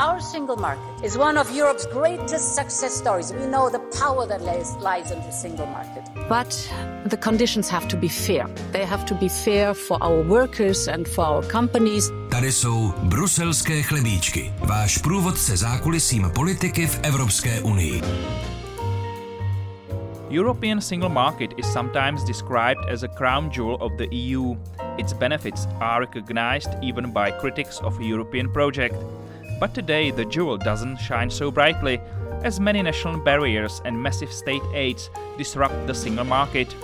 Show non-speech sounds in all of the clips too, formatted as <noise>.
Our single market is one of Europe's greatest success stories. We know the power that lies, lies in the single market. But the conditions have to be fair. They have to be fair for our workers and for our companies. Tady jsou bruselské chlebíčky, váš průvodce zákulisím politiky v Evropské unii. European single market is sometimes described as a crown jewel of the EU. Its benefits are recognized even by critics of a European project. But today the jewel doesn't shine so brightly, as many national barriers and massive state aids disrupt the single market.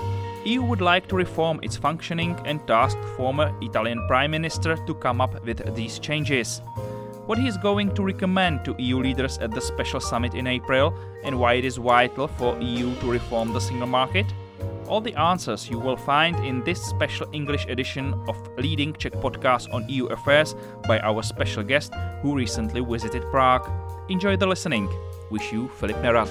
EU would like to reform its functioning and tasked former Italian Prime Minister to come up with these changes what he is going to recommend to EU leaders at the special summit in April, and why it is vital for EU to reform the single market? All the answers you will find in this special English edition of leading Czech podcast on EU affairs by our special guest who recently visited Prague. Enjoy the listening. Wish you Filip Nerad.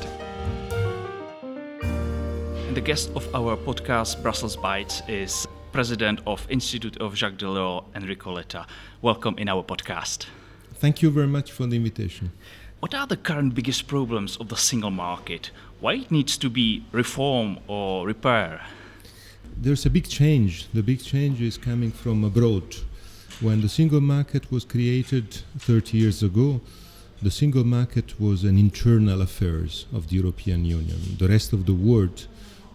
The guest of our podcast Brussels Bites is President of Institute of Jacques Delors, Enrico Letta. Welcome in our podcast. Thank you very much for the invitation. What are the current biggest problems of the single market? Why it needs to be reform or repair? There's a big change. The big change is coming from abroad. When the single market was created 30 years ago, the single market was an internal affairs of the European Union. The rest of the world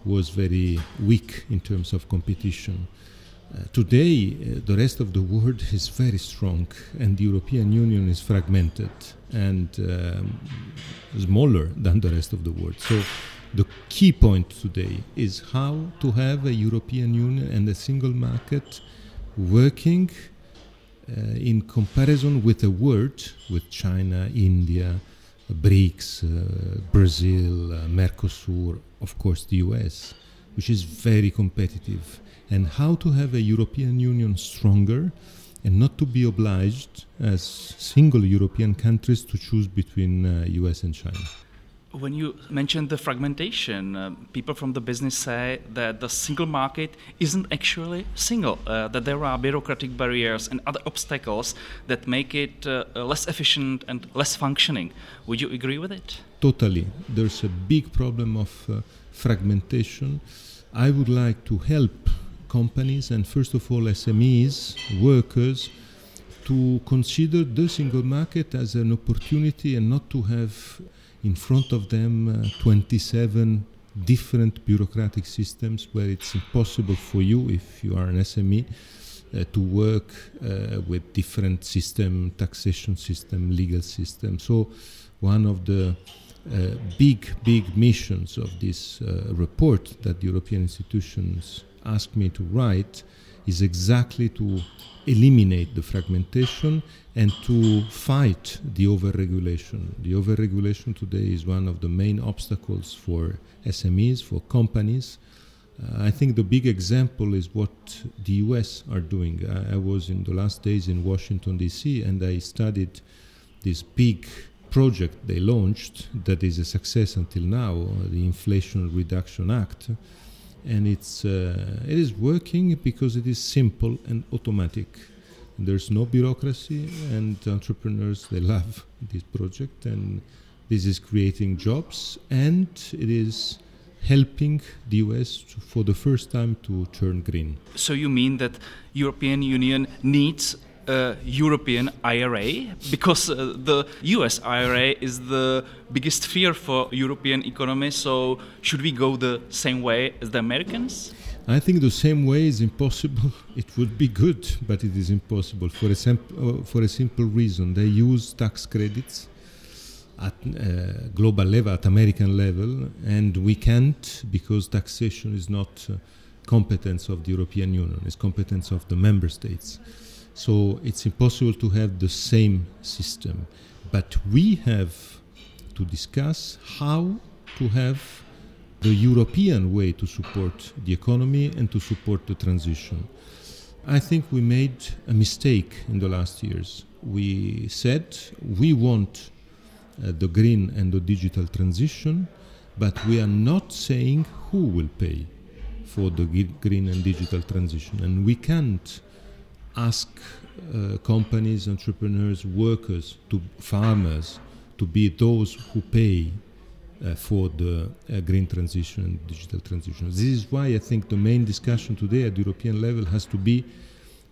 was very weak in terms of competition. Uh, today, uh, the rest of the world is very strong, and the European Union is fragmented and um, smaller than the rest of the world. So, the key point today is how to have a European Union and a single market working uh, in comparison with the world, with China, India, BRICS, uh, Brazil, uh, Mercosur, of course, the US, which is very competitive and how to have a European Union stronger and not to be obliged as single European countries to choose between uh, US and China. When you mentioned the fragmentation, uh, people from the business say that the single market isn't actually single, uh, that there are bureaucratic barriers and other obstacles that make it uh, less efficient and less functioning. Would you agree with it? Totally. There's a big problem of uh, fragmentation. I would like to help companies and first of all SMEs, workers, to consider the single market as an opportunity and not to have in front of them uh, 27 different bureaucratic systems where it's impossible for you if you are an SME uh, to work uh, with different system taxation system legal system. So one of the uh, big big missions of this uh, report that the European institutions asked me to write is exactly to eliminate the fragmentation and to fight the overregulation. The overregulation today is one of the main obstacles for SMEs, for companies. Uh, I think the big example is what the US are doing. I, I was in the last days in Washington, D.C., and I studied this big project they launched that is a success until now, the Inflation Reduction Act and it's uh, it is working because it is simple and automatic. There's no bureaucracy, and entrepreneurs they love this project, and this is creating jobs, and it is helping the US to, for the first time to turn green. So you mean that European Union needs uh, European IRA because uh, the US IRA is the biggest fear for European economy. So should we go the same way as the Americans? I think the same way is impossible. <laughs> It would be good, but it is impossible for a, uh, for a simple reason. They use tax credits at uh, global level, at American level, and we can't because taxation is not uh, competence of the European Union. It's competence of the member states. So it's impossible to have the same system. But we have to discuss how to have the European way to support the economy and to support the transition. I think we made a mistake in the last years. We said we want uh, the green and the digital transition, but we are not saying who will pay for the green and digital transition. And we can't ask uh, companies, entrepreneurs, workers, to farmers to be those who pay uh, for the uh, green transition and digital transition. This is why I think the main discussion today at the European level has to be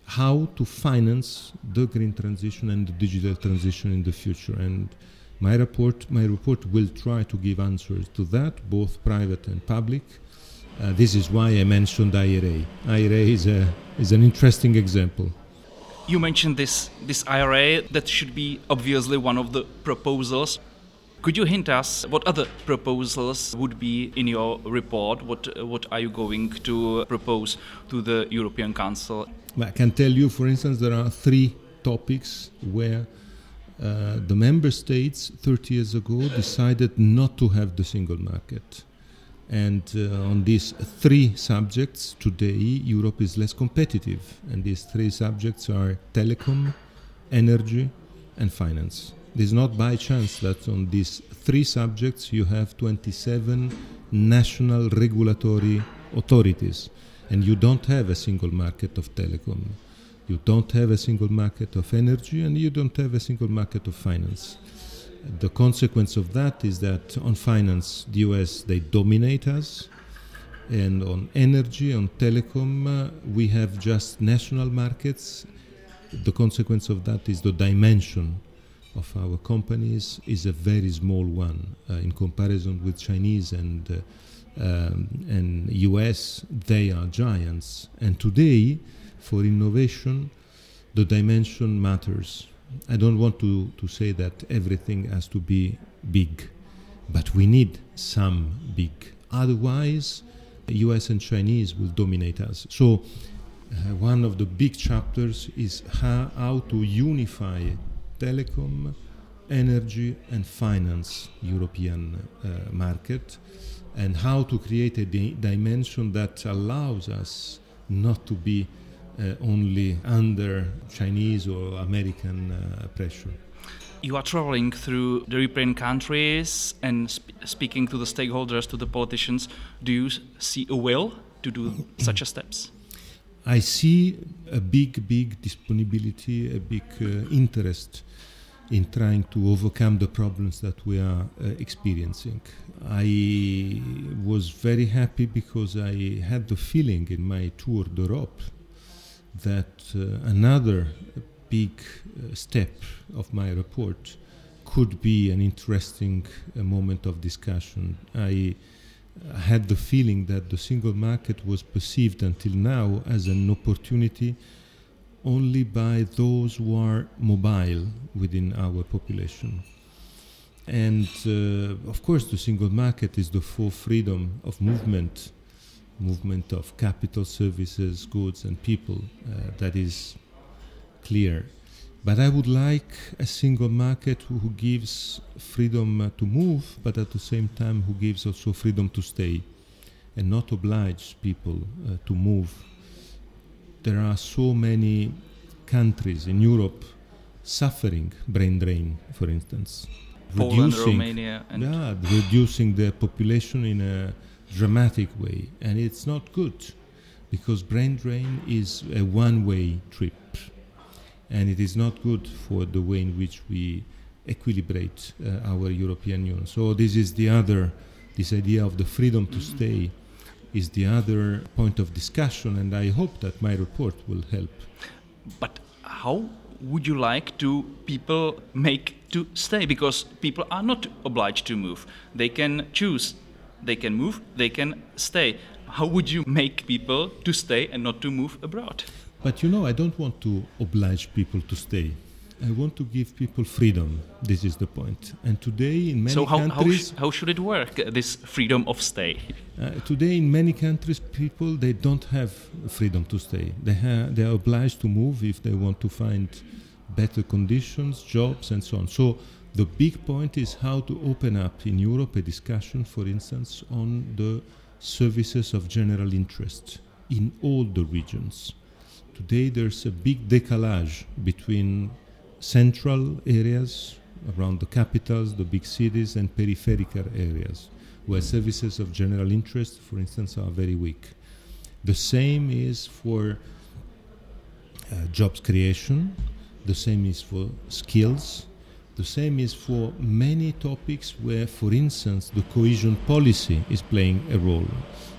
how to finance the green transition and the digital transition in the future. And my report, my report will try to give answers to that, both private and public. Uh, this is why I mentioned IRA. IRA is, a, is an interesting example. You mentioned this, this IRA that should be obviously one of the proposals. Could you hint us what other proposals would be in your report? What, what are you going to propose to the European Council? I can tell you, for instance, there are three topics where uh, the member states 30 years ago decided not to have the single market. And uh, on these three subjects, today Europe is less competitive. And these three subjects are telecom, energy, and finance. It is not by chance that on these three subjects you have 27 national regulatory authorities and you don't have a single market of telecom. You don't have a single market of energy, and you don't have a single market of finance. The consequence of that is that on finance, the US they dominate us, and on energy, on telecom, uh, we have just national markets. The consequence of that is the dimension of our companies is a very small one uh, in comparison with Chinese and uh, um, and US, they are giants. And today, for innovation, the dimension matters. I don't want to, to say that everything has to be big, but we need some big. Otherwise, the US and Chinese will dominate us. So, uh, one of the big chapters is how, how to unify telecom, energy, and finance European uh, market and how to create a di- dimension that allows us not to be uh, only under Chinese or American uh, pressure. You are traveling through the European countries and sp- speaking to the stakeholders, to the politicians. Do you see a will to do <coughs> such steps? I see a big, big disponibility, a big uh, interest in trying to overcome the problems that we are uh, experiencing. I was very happy because I had the feeling in my tour d'Europe that uh, another big uh, step of my report could be an interesting uh, moment of discussion. I had the feeling that the single market was perceived until now as an opportunity only by those who are mobile within our population. And uh, of course, the single market is the full freedom of movement, movement of capital, services, goods, and people. Uh, that is clear. But I would like a single market who, who gives freedom uh, to move, but at the same time who gives also freedom to stay and not oblige people uh, to move there are so many countries in Europe suffering brain drain, for instance. Poland, reducing, Romania, and yeah, reducing the population in a dramatic way, and it's not good because brain drain is a one-way trip, and it is not good for the way in which we equilibrate uh, our European Union. So this is the other, this idea of the freedom to mm-hmm. stay is the other point of discussion, and I hope that my report will help. But how would you like to people make to stay? Because people are not obliged to move; they can choose. They can move. They can stay. How would you make people to stay and not to move abroad? But you know, I don't want to oblige people to stay. I want to give people freedom. This is the point. And today, in many so how, countries, how, sh how should it work? Uh, this freedom of stay. Uh, today, in many countries, people they don't have freedom to stay. They have they are obliged to move if they want to find better conditions, jobs, and so on. So the big point is how to open up in Europe a discussion, for instance, on the services of general interest in all the regions. Today, there's a big decalage between central areas around the capitals, the big cities, and peripheral areas where services of general interest, for instance, are very weak. The same is for uh, jobs creation, the same is for skills, the same is for many topics where, for instance, the cohesion policy is playing a role.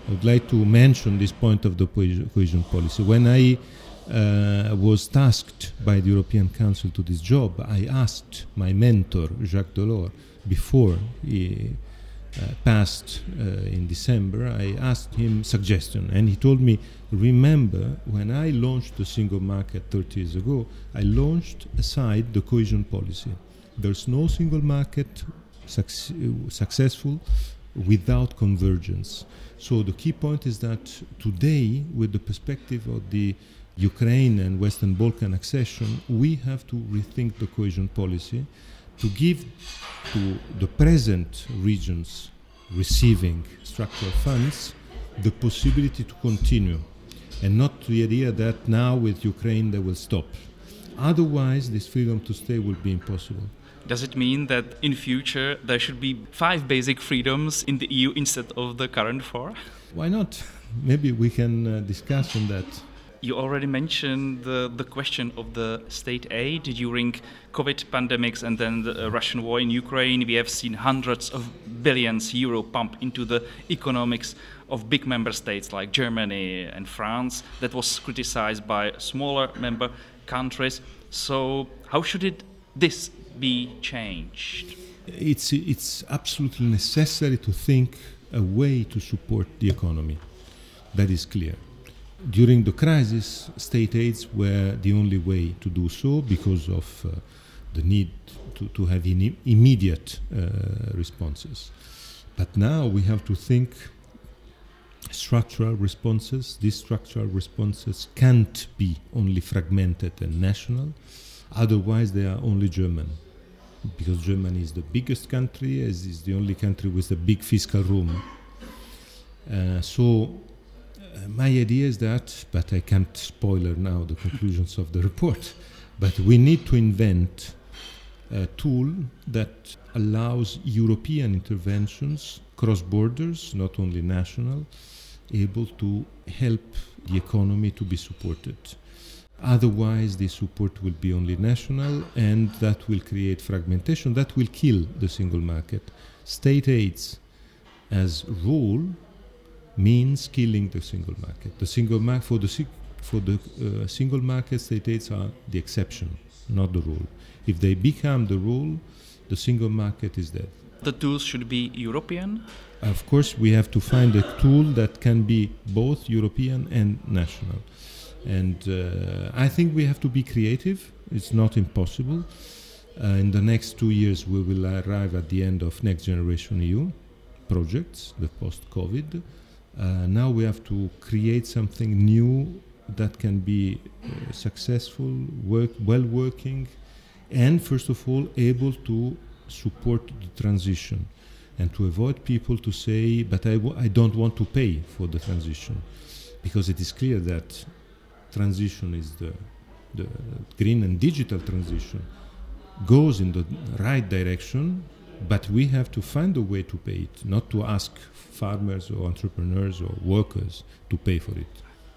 I would like to mention this point of the cohesion policy. When I uh, was tasked by the European Council to this job, I asked my mentor, Jacques Delors, before he uh, passed uh, in December, I asked him suggestion, and he told me, "Remember, when I launched the single market 30 years ago, I launched aside the cohesion policy. There's no single market successful without convergence. So the key point is that today, with the perspective of the Ukraine and Western Balkan accession, we have to rethink the cohesion policy to give to the present regions receiving structural funds the possibility to continue and not the idea that now with Ukraine they will stop. Otherwise, this freedom to stay will be impossible. Does it mean that in future there should be five basic freedoms in the EU instead of the current four? Why not? Maybe we can uh, discuss on that. You already mentioned the, the question of the state aid during COVID pandemics and then the uh, Russian war in Ukraine. We have seen hundreds of billions euro pumped into the economics of big member states like Germany and France. That was criticized by smaller member countries. So, how should it this be changed? It's it's absolutely necessary to think a way to support the economy. That is clear during the crisis, state aids were the only way to do so because of uh, the need to, to have in immediate uh, responses. But now we have to think structural responses. These structural responses can't be only fragmented and national, otherwise, they are only German. Because Germany is the biggest country, as is the only country with a big fiscal room. Uh, so uh, my idea is that, but I can't spoiler now the conclusions of the <laughs> report, but we need to invent a tool that allows European interventions cross borders, not only national, able to help the economy to be supported. Otherwise, the support will be only national, and that will create fragmentation. That will kill the single market. State aids, as rule, means killing the single market. The single market for the for the uh, single market, state aids are the exception, not the rule. If they become the rule, the single market is dead. The tools should be European. Of course, we have to find a tool that can be both European and national. And uh, I think we have to be creative. It's not impossible. Uh, in the next two years, we will arrive at the end of Next Generation EU projects, the post COVID. Uh, now we have to create something new that can be uh, successful, work well working, and first of all able to support the transition, and to avoid people to say, "But I w- I don't want to pay for the transition," because it is clear that transition is the the green and digital transition goes in the right direction, but we have to find a way to pay it, not to ask farmers or entrepreneurs or workers to pay for it.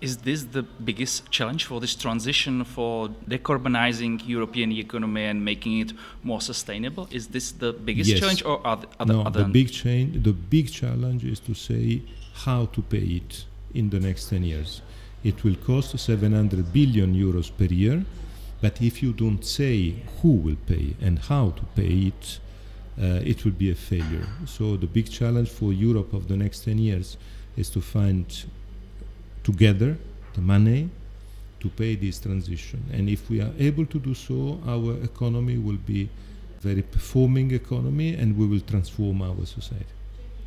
Is this the biggest challenge for this transition for decarbonizing European economy and making it more sustainable? Is this the biggest yes. challenge, or are other? No, other the big change, the big challenge is to say how to pay it in the next ten years. It will cost 700 billion euros per year, but if you don't say who will pay and how to pay it, uh, it will be a failure. So the big challenge for Europe of the next 10 years is to find together the money to pay this transition. And if we are able to do so, our economy will be a very performing economy and we will transform our society.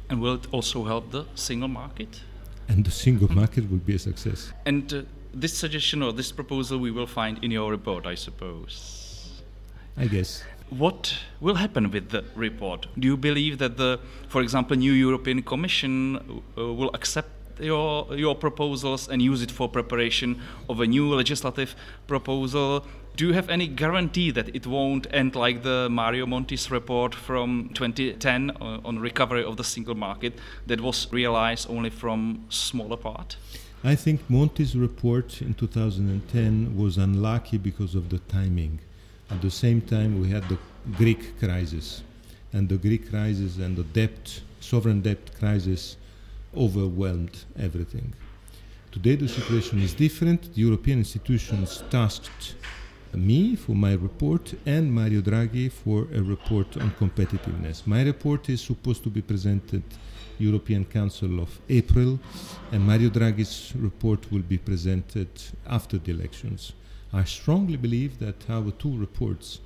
And will it also help the single market? And the single market will be a success. And uh, this suggestion or this proposal we will find in your report, I suppose. I guess what will happen with the report? Do you believe that the, for example, new European Commission uh, will accept your your proposals and use it for preparation of a new legislative proposal? Do you have any guarantee that it won't end like the Mario Monti's report from 2010 on recovery of the single market that was realized only from smaller part? I think Monti's report in 2010 was unlucky because of the timing. At the same time, we had the Greek crisis, and the Greek crisis and the debt, sovereign debt crisis, overwhelmed everything. Today, the situation is different. The European institutions tasked me for my report and Mario Draghi for a report on competitiveness. My report is supposed to be presented European Council of April, and Mario Draghi's report will be presented after the elections. I strongly believe that our two reports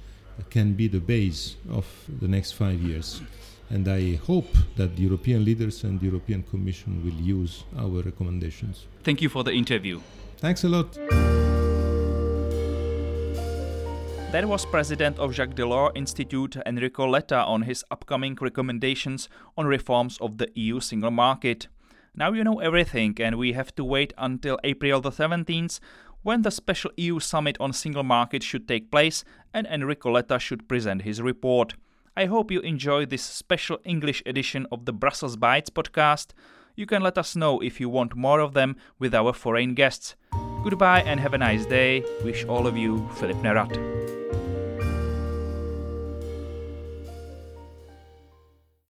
can be the base of the next five years. And I hope that the European leaders and the European Commission will use our recommendations. Thank you for the interview. Thanks a lot. That was President of Jacques Delors Institute Enrico Letta on his upcoming recommendations on reforms of the EU single market. Now you know everything, and we have to wait until April the 17th when the special EU summit on single market should take place and Enrico Letta should present his report. I hope you enjoy this special English edition of the Brussels Bites podcast. You can let us know if you want more of them with our foreign guests. Goodbye and have a nice day. Wish all of you Filip Nerad.